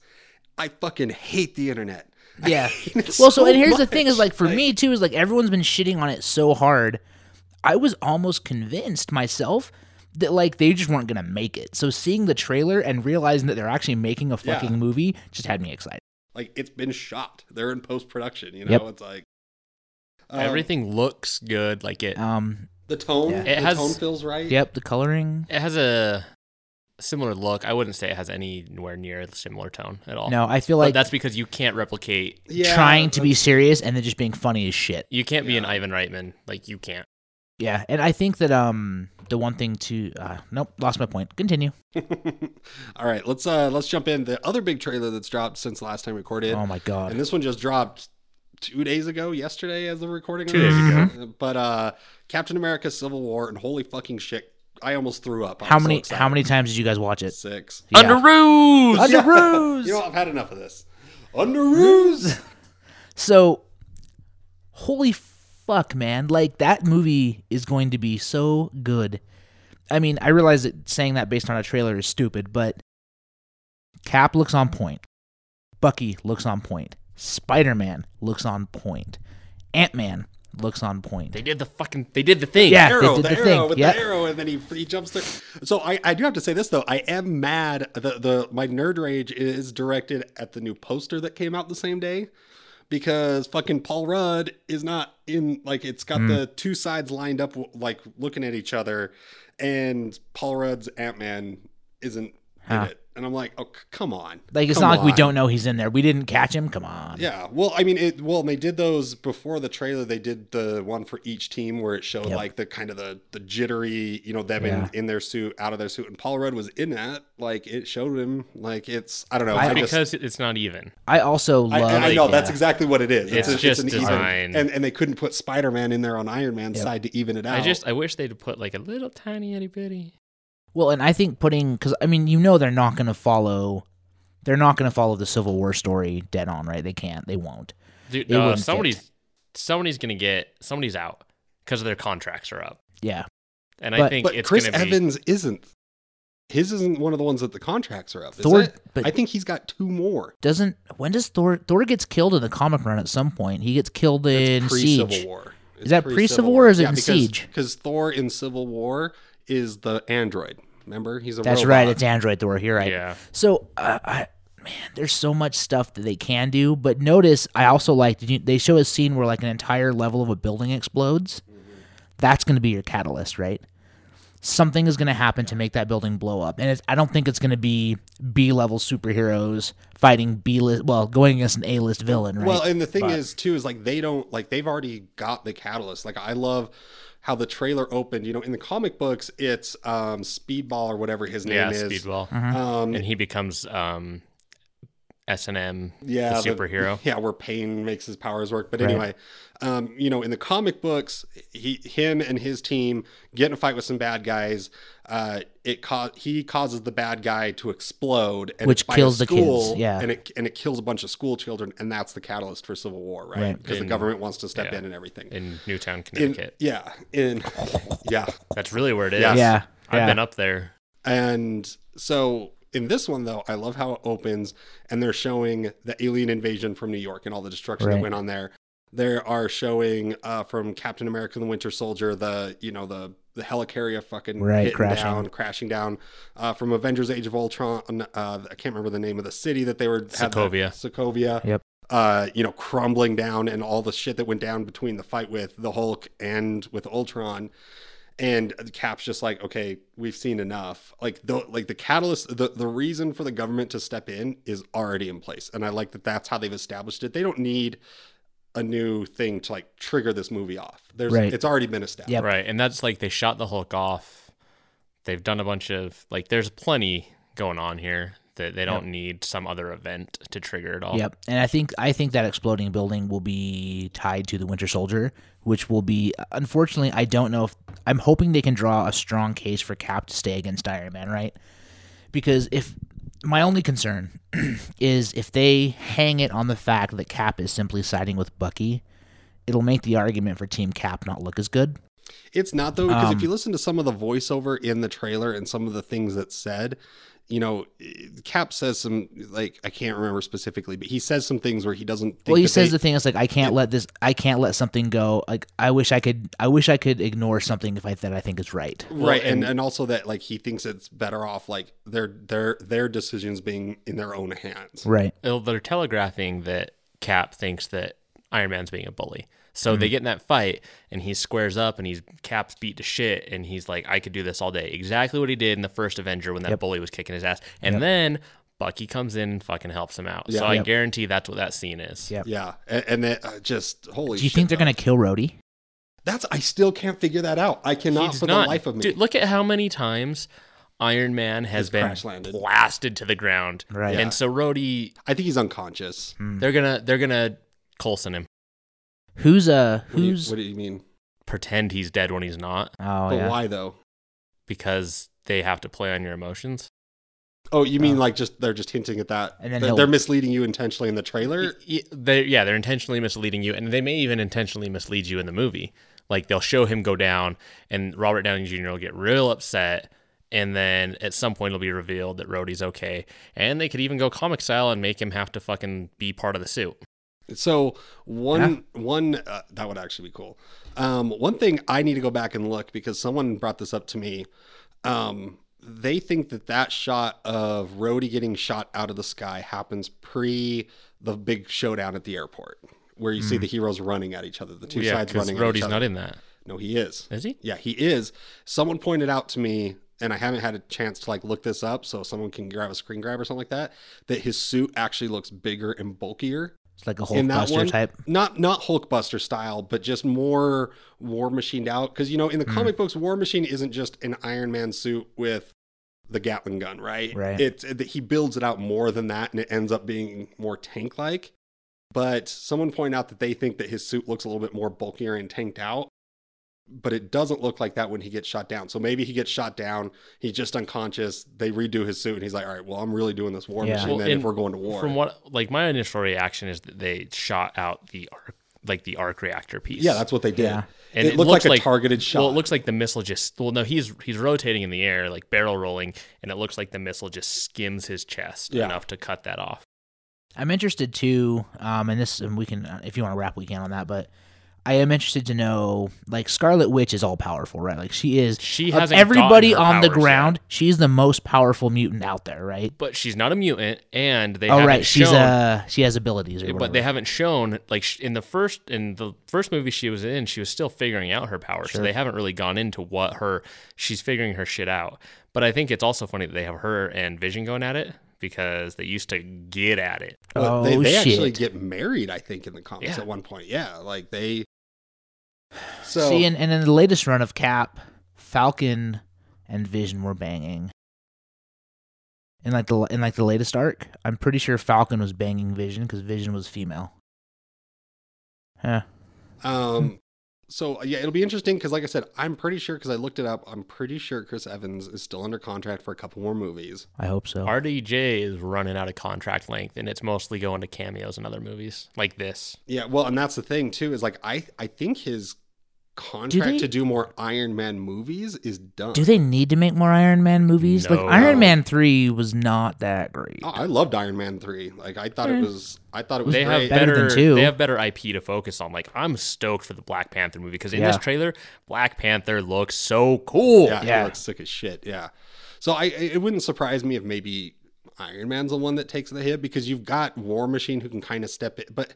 I fucking hate the internet. Yeah. Well, so, and here's the thing is like for Like, me too is like everyone's been shitting on it so hard. I was almost convinced myself that like they just weren't gonna make it. So seeing the trailer and realizing that they're actually making a Yeah. fucking movie just had me excited. like it's been shot. They're in post production. You know, Yep. it's like um, Everything looks good. Like it. Um, The tone, Yeah. the It has- tone feels right. yep, the coloring. It has a similar look. I wouldn't say it has anywhere near the similar tone at all. No, I feel but like that's because you can't replicate. Yeah, trying to be serious and then just being funny as shit. You can't be an Ivan Reitman. Like you can't. Yeah, and I think that um the one thing to uh nope, lost my point. Continue. All right, let's uh let's jump in. The other big trailer that's dropped since the last time we recorded, Oh my god. and this one just dropped two days ago, yesterday, as the recording. Two of days this. ago. But uh, Captain America: Civil War, and holy fucking shit, I almost threw up. I'm how many excited. how many times did you guys watch it? Six. Yeah. Underoos. Under ruse. You know, I've had enough of this. Underoos. So, holy fuck, man! Like that movie is going to be so good. I mean, I realize that saying that based on a trailer is stupid, but Cap looks on point. Bucky looks on point. Spider Man looks on point. Ant Man looks on point. They did the fucking. They did the thing. Yeah. arrow, did the, the arrow thing, with yep. the arrow, and then he he jumps through. So I, I do have to say this though, I am mad. The the my nerd rage is directed at the new poster that came out the same day, because fucking Paul Rudd is not in. Like it's got Hmm. the two sides lined up, like looking at each other, and Paul Rudd's Ant Man isn't Huh. in it, and I'm like, oh c- come on, Like it's Come not like we on. don't know he's in there. We didn't catch him. Come on. Yeah, well, I mean, it. Well, and they did those before the trailer. They did the one for each team where it showed Yep. like the kind of the the jittery, you know, them Yeah. in, in their suit, out of their suit, and Paul Rudd was in that. Like it showed him, like it's I don't know, I- I, just. because it's not even. I also I, love. I know yeah. that's exactly what it is. It's a- just an even- design. and and they couldn't put Spider Man in there on Iron Man's Yep. side to even it out. I just. I wish they'd put like a little tiny itty bitty. Well, and I think putting because I mean you know they're not going to follow, they're not going to follow the Civil War story dead on, right? They can't, they won't. Dude, uh, wouldn't somebody's somebody's gonna get somebody's out because their contracts are up, Yeah, and I think but it's Chris gonna be. Evans isn't. His isn't one of the ones that the contracts are up. Is Thor- it? but- I think he's got two more. doesn't when does Thor Thor gets killed in the comic run at some point? He gets killed in Siege. pre-Civil War. It's that pre-Civil War or is it in because, Siege? Because Thor in Civil War is the android. Remember, he's a That's robot. right. It's Android Thor. You're right. Yeah, So uh, I man, there's so much stuff that they can do. But notice, I also like did you, they show a scene where like an entire level of a building explodes. That's going to be your catalyst, right? Something is going to happen to make that building blow up, and it's, I don't think it's going to be B level superheroes fighting B list, well, going against an A list villain, right? Well, and the thing But- is too is like they don't like they've already got the catalyst. Like I love how the trailer opened. You know, in the comic books, it's um Speedball or whatever his name Yeah, is. Speedball. Um, and he becomes um, S and M, yeah, the superhero. yeah, where Pain makes his powers work. But Right. anyway, um, you know, in the comic books, he, him, and his team get in a fight with some bad guys. Uh, it ca- he causes the bad guy to explode, and Which it's by kills the kids, school, yeah. and it and it kills a bunch of school children, and that's the catalyst for civil war, right? Right. Because the government wants to step yeah. in and everything. in Newtown, In- Connecticut. yeah, in yeah, That's really where it is. Yeah. yeah, I've yeah. been up there. And so in this one, though, I love how it opens and they're showing the alien invasion from New York and all the destruction Right. that went on there. They are showing uh, from Captain America: The Winter Soldier, the you know the the helicarrier fucking Right, crashing. down, crashing down. Uh, from Avengers: Age of Ultron, uh, I can't remember the name of the city that they were had the- Sokovia. Sokovia. Yep. Uh, you know, crumbling down and all the shit that went down between the fight with the Hulk and with Ultron and the cap's just like okay we've seen enough like the like the catalyst the, the reason for the government to step in is already in place and i like that that's how they've established it they don't need a new thing to like trigger this movie off there's Right. it's already been established Yep. Right. And that's like they shot the Hulk off. They've done a bunch of like there's plenty going on here that they don't need some other event to trigger it all. Yep, and I think I think that exploding building will be tied to the Winter Soldier, which will be unfortunately I don't know if I'm hoping they can draw a strong case for Cap to stay against Iron Man, right? Because if my only concern is if they hang it on the fact that Cap is simply siding with Bucky, it'll make the argument for Team Cap not look as good. It's not though, because Um, if you listen to some of the voiceover in the trailer and some of the things that said, you know, Cap says some like I can't remember specifically, but he says some things where he doesn't. Think Well, he that says they- the thing is like I can't let this I can't let something go. Like I wish I could I wish I could ignore something if I that I think is right. right, Well, and and- and also that like he thinks it's better off like their their their decisions being in their own hands. Right. Well, They're telegraphing that Cap thinks that Iron Man's being a bully. So Hmm. they get in that fight and he squares up and he's Cap's beat to shit and he's like, I could do this all day. Exactly what he did in the first Avenger when that Yep. bully was kicking his ass. And then Bucky comes in and fucking helps him out. Yeah. so I Yep. guarantee that's what that scene is. Yep. Yeah, and, and then uh, just holy. Do you shit, think they're though. gonna kill Rhodey? That's I still can't figure that out. I cannot for not- the life of me. Dude, look at how many times Iron Man has He's been crash landed. blasted to the ground. Right. Yeah. And so Rhodey, I think he's unconscious. they're gonna they're gonna Coulson him. Who's uh What do you- who's what do you mean? Pretend he's dead when he's not. oh but yeah. why though? because they have to play on your emotions. Oh, you mean Oh. like just they're just hinting at that? And then they're, they're misleading you intentionally in the trailer. Y- They, yeah, they're intentionally misleading you, and they may even intentionally mislead you in the movie. Like they'll show him go down, and Robert Downey Jr. will get real upset, and then at some point it'll be revealed that Rhodey's okay, and they could even go comic style and make him have to fucking be part of the suit. So one one uh, that would actually be cool. Um, one thing I need to go back and look because someone brought this up to me. Um, they think that that shot of Rhodey getting shot out of the sky happens pre the big showdown at the airport, where you see the heroes running at each other, the two yeah, sides running. at each Rhodey's not in that, No, he is. is he? Yeah, he is. Someone pointed out to me, and I haven't had a chance to like look this up, so someone can grab a screen grab or something like that. That his suit actually looks bigger and bulkier It's like a Hulkbuster one. type. Not not Hulkbuster style, but just more War Machined out. Because you know, in the Hmm. comic books, War Machine isn't just an Iron Man suit with the Gatling gun, right? Right. It's it, he builds it out more than that, and it ends up being more tank like. But someone pointed out that they think that his suit looks a little bit more bulkier and tanked out. But it doesn't look like that when he gets shot down. So maybe he gets shot down, he's just unconscious. They redo his suit, and he's like, "All right, well, I'm really doing this War Yeah. Machine Well, then if we're going to war." From what like my initial reaction is that they shot out the arc, like the arc reactor piece. yeah, that's what they did. Yeah. it, looked looks like a targeted shot. Well, it looks like the missile just well, no, he's he's rotating in the air, like barrel rolling, and it looks like the missile just skims his chest Yeah. enough to cut that off. I'm interested too, um, and this, and we can, uh, if you want to wrap, we can on that. But I am interested to know, like Scarlet Witch is all powerful, right? Like she is. She hasn't everybody her on the powers ground. She's the most powerful mutant out there, right? but she's not a mutant, and they oh, haven't right. She's shown. uh, she has abilities, or but they haven't shown like in the first in the first movie she was in, she was still figuring out her powers. So they haven't really gone into what her she's figuring her shit out. But I think it's also funny that they have her and Vision going at it because they used to get at it. Well, they, Oh, they actually shit. get married, I think, in the comics Yeah. at one point. Yeah, like they. So See, and, and in the latest run of Cap, Falcon and Vision were banging. In like the in like the latest arc, I'm pretty sure Falcon was banging Vision because Vision was female. Yeah. Um, so uh, yeah, it'll be interesting because, like I said, I'm pretty sure because I looked it up. I'm pretty sure Chris Evans is still under contract for a couple more movies. I hope so. RDJ is running out of contract length, and it's mostly going to cameos in other movies like this. Yeah, well, and that's the thing too is like I I think his contract they- to do more Iron Man movies is done. Do they need to make more Iron Man movies? Like No. Iron Man three was not that great. Oh, I loved Iron Man three. Like I thought it Eh. was. I thought it was They great. have Better better, than two. they have better IP to focus on. Like I'm stoked for the Black Panther movie because in this trailer, Black Panther looks so cool. Yeah, Yeah. he looks sick as shit. Yeah. So I it wouldn't surprise me if maybe Iron Man's the one that takes the hit because you've got War Machine who can kind of step it, but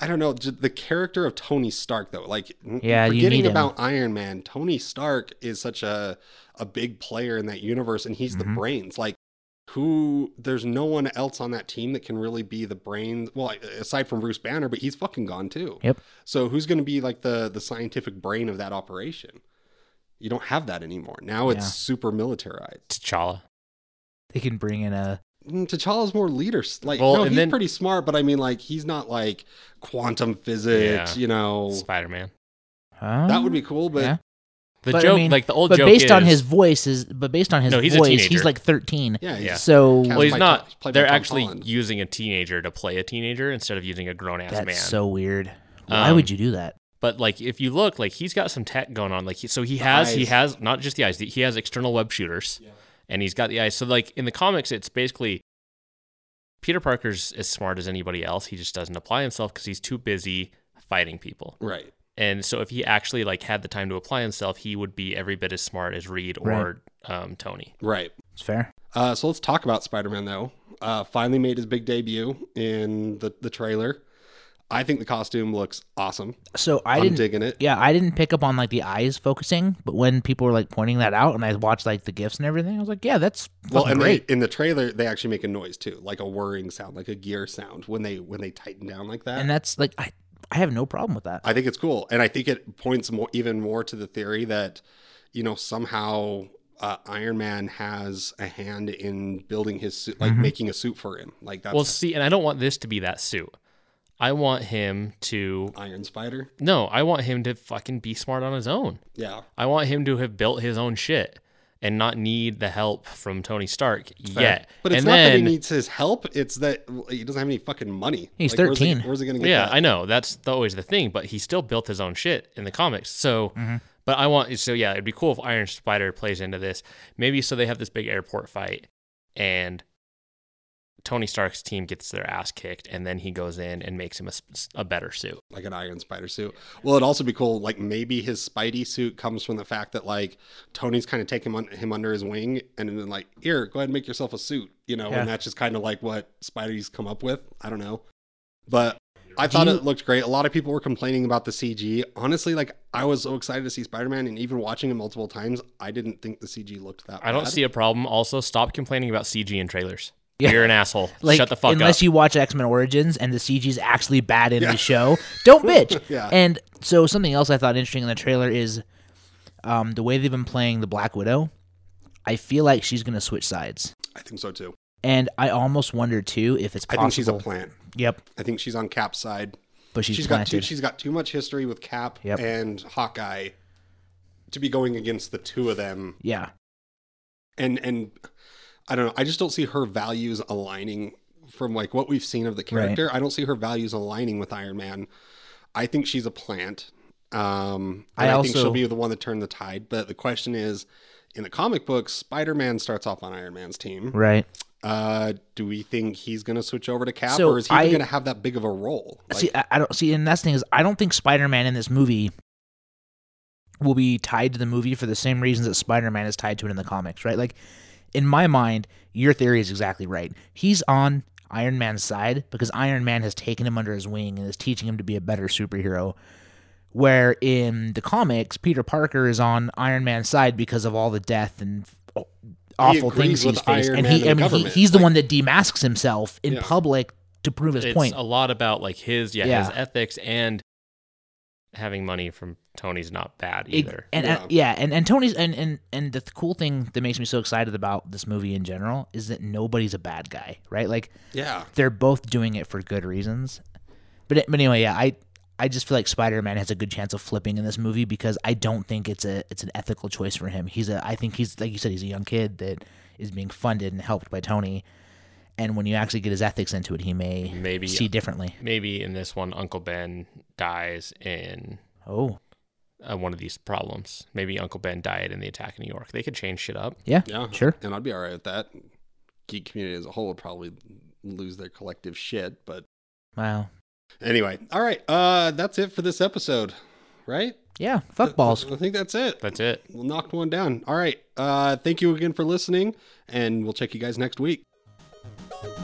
I don't know the character of Tony Stark though. Like Yeah, forgetting about Iron Man, Tony Stark is such a a big player in that universe, and he's Mhm. the brains. Like who? There's no one else on that team that can really be the brains. Well, aside from Bruce Banner, but he's fucking gone too. Yep. So who's going to be like the the scientific brain of that operation? You don't have that anymore. Now it's Yeah. super militarized. T'Challa. They can bring in a T'Challa's more leader. Like, Well, no, he's then- pretty smart, but I mean, like, he's not like quantum physics. Yeah. You know, Spider Man. huh? that would be cool. But Yeah. The But, I joke, mean, like the old but joke based on his voice is but based on his No, he's a voice, teenager. he's like thirteen. yeah, Yeah. So Well, he's not. Tom- played they're actually Holland. using a teenager to play a teenager instead of using a grown ass man. that's so weird. Why Um, would you do that? But like, if you look, like he's got some tech going on. Like, he, so he has, he has not just the eyes. He has external web shooters, and he's got the eyes. So like in the comics, it's basically Peter Parker's as smart as anybody else. He just doesn't apply himself because he's too busy fighting people. right. And so if he actually like had the time to apply himself, he would be every bit as smart as Reed or um, Tony. Right. It's fair. Uh, so let's talk about Spider Man though. Uh, finally made his big debut in the the trailer. I think the costume looks awesome. So I I'm didn't digging it. Yeah, I didn't pick up on like the eyes focusing, but when people were like pointing that out and I watched like the gifs and everything, I was like, yeah, that's Well, and great. they, in the trailer, they actually make a noise too, like a whirring sound, like a gear sound when they when they tighten down like that. and that's like I I have no problem with that. I think it's cool, and I think it points more, even more to the theory that, you know, somehow uh, Iron Man has a hand in building his suit, like Mhm. making a suit for him. Like that's Well, see, and I don't want this to be that suit. I want him to Iron Spider. no, I want him to fucking be smart on his own. Yeah, I want him to have built his own shit and not need the help from Tony Stark yet. but it's and not then, that he needs his help; it's that he doesn't have any fucking money. He's Like, where's he- 13. Where's he, gonna get yeah, that? I know that's the, always the thing, but he still built his own shit in the comics. So, Mm-hmm. but I want so yeah, it'd be cool if Iron Spider plays into this. Maybe so they have this big airport fight and Tony Stark's team gets their ass kicked, and then he goes in and makes him a better suit. like an Iron Spider suit. Well, it'd also be cool. Like maybe his Spidey suit comes from the fact that like Tony's kind of taking him, un- him under his wing, and then like here, go ahead and make yourself a suit. You know, Yeah. and that's just kind of like what Spidey's come up with. I don't know, but I Do thought you- it looked great. A lot of people were complaining about the CG. Honestly, like I was so excited to see Spider Man, and even watching it multiple times, I didn't think the CG looked that. I don't see a problem. Also, stop complaining about CG in trailers. Yeah. You're an asshole. Like Shut the fuck unless up. Unless you watch X Men Origins and the CG's actually bad in the show, don't bitch. Yeah. And so something else I thought interesting in the trailer is um, the way they've been playing the Black Widow. I feel like she's gonna switch sides, I think so too. and I almost wonder too if it's Possible. I think she's a plant. Yep, I think she's on Cap's side. but she's, she's got too she's got too much history with Cap Yep. and Hawkeye to be going against the two of them yeah, and and I don't know I just don't see her values aligning from like what we've seen of the character I don't see her values aligning with Iron Man I think she's a plant um I I, think she'll be the one that turned the tide but the question is in the comic books Spider-Man starts off on Iron Man's team right. Uh, do we think he's going to switch over to Cap, So or is he going to have that big of a role? Like, see, I, I don't see, and that's the thing is, I don't think Spider-Man in this movie will be tied to the movie for the same reasons that Spider-Man is tied to it in the comics, right? Like, in my mind, your theory is exactly right. He's on Iron Man's side because Iron Man has taken him under his wing and is teaching him to be a better superhero. Where in the comics, Peter Parker is on Iron Man's side because of all the death and awful agrees things he's with faced, Iron and he, and I the mean, he, government. he's the Like- one that demasks himself in Yeah. public to prove his it's point. a lot about like his yeah, his ethics and having money from Tony's not bad Ex- either. And uh, Yeah. yeah, and, yeah, and and Tony's and and and the th- cool thing that makes me so excited about this movie in general is that nobody's a bad guy, right? Like yeah, they're both doing it for good reasons. But but anyway, yeah, I I just feel like Spider-Man has a good chance of flipping in this movie because I don't think it's a it's an ethical choice for him. He's a I think he's like you said he's a young kid that is being funded and helped by Tony. And when you actually get his ethics into it, he may Maybe see differently. maybe in this one, Uncle Ben dies in Oh, uh, one of these problems. Maybe Uncle Ben died in the attack in New York. They could change shit up. yeah, yeah, sure. And I'd be all right with that. Geek community as a whole would probably lose their collective shit, but Wow. anyway, all right. Uh, that's it for this episode, right? Yeah, fuck balls. I think that's it. That's it. We'll knock one down. All right. Uh, thank you again for listening, and we'll check you guys next week.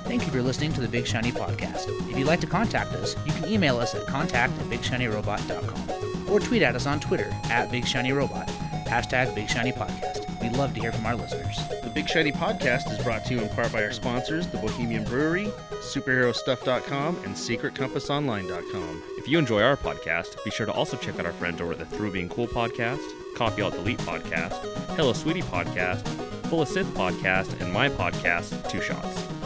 Thank you for listening to the Big Shiny Podcast. If you'd like to contact us, you can email us at contact at bigshinyrobot.com or tweet at us on Twitter at Big Shiny Robot, hashtag Big Shiny Podcast. We'd love to hear from our listeners. The Big Shiny Podcast is brought to you in part by our sponsors, the Bohemian Brewery, SuperheroStuff.com, and SecretCompassOnline.com. If you enjoy our podcast, be sure to also check out our friends over at the Through Being Cool podcast, Copy Alt Delete podcast, Hello Sweetie podcast, Full of Sith podcast, and my podcast, Two Shots.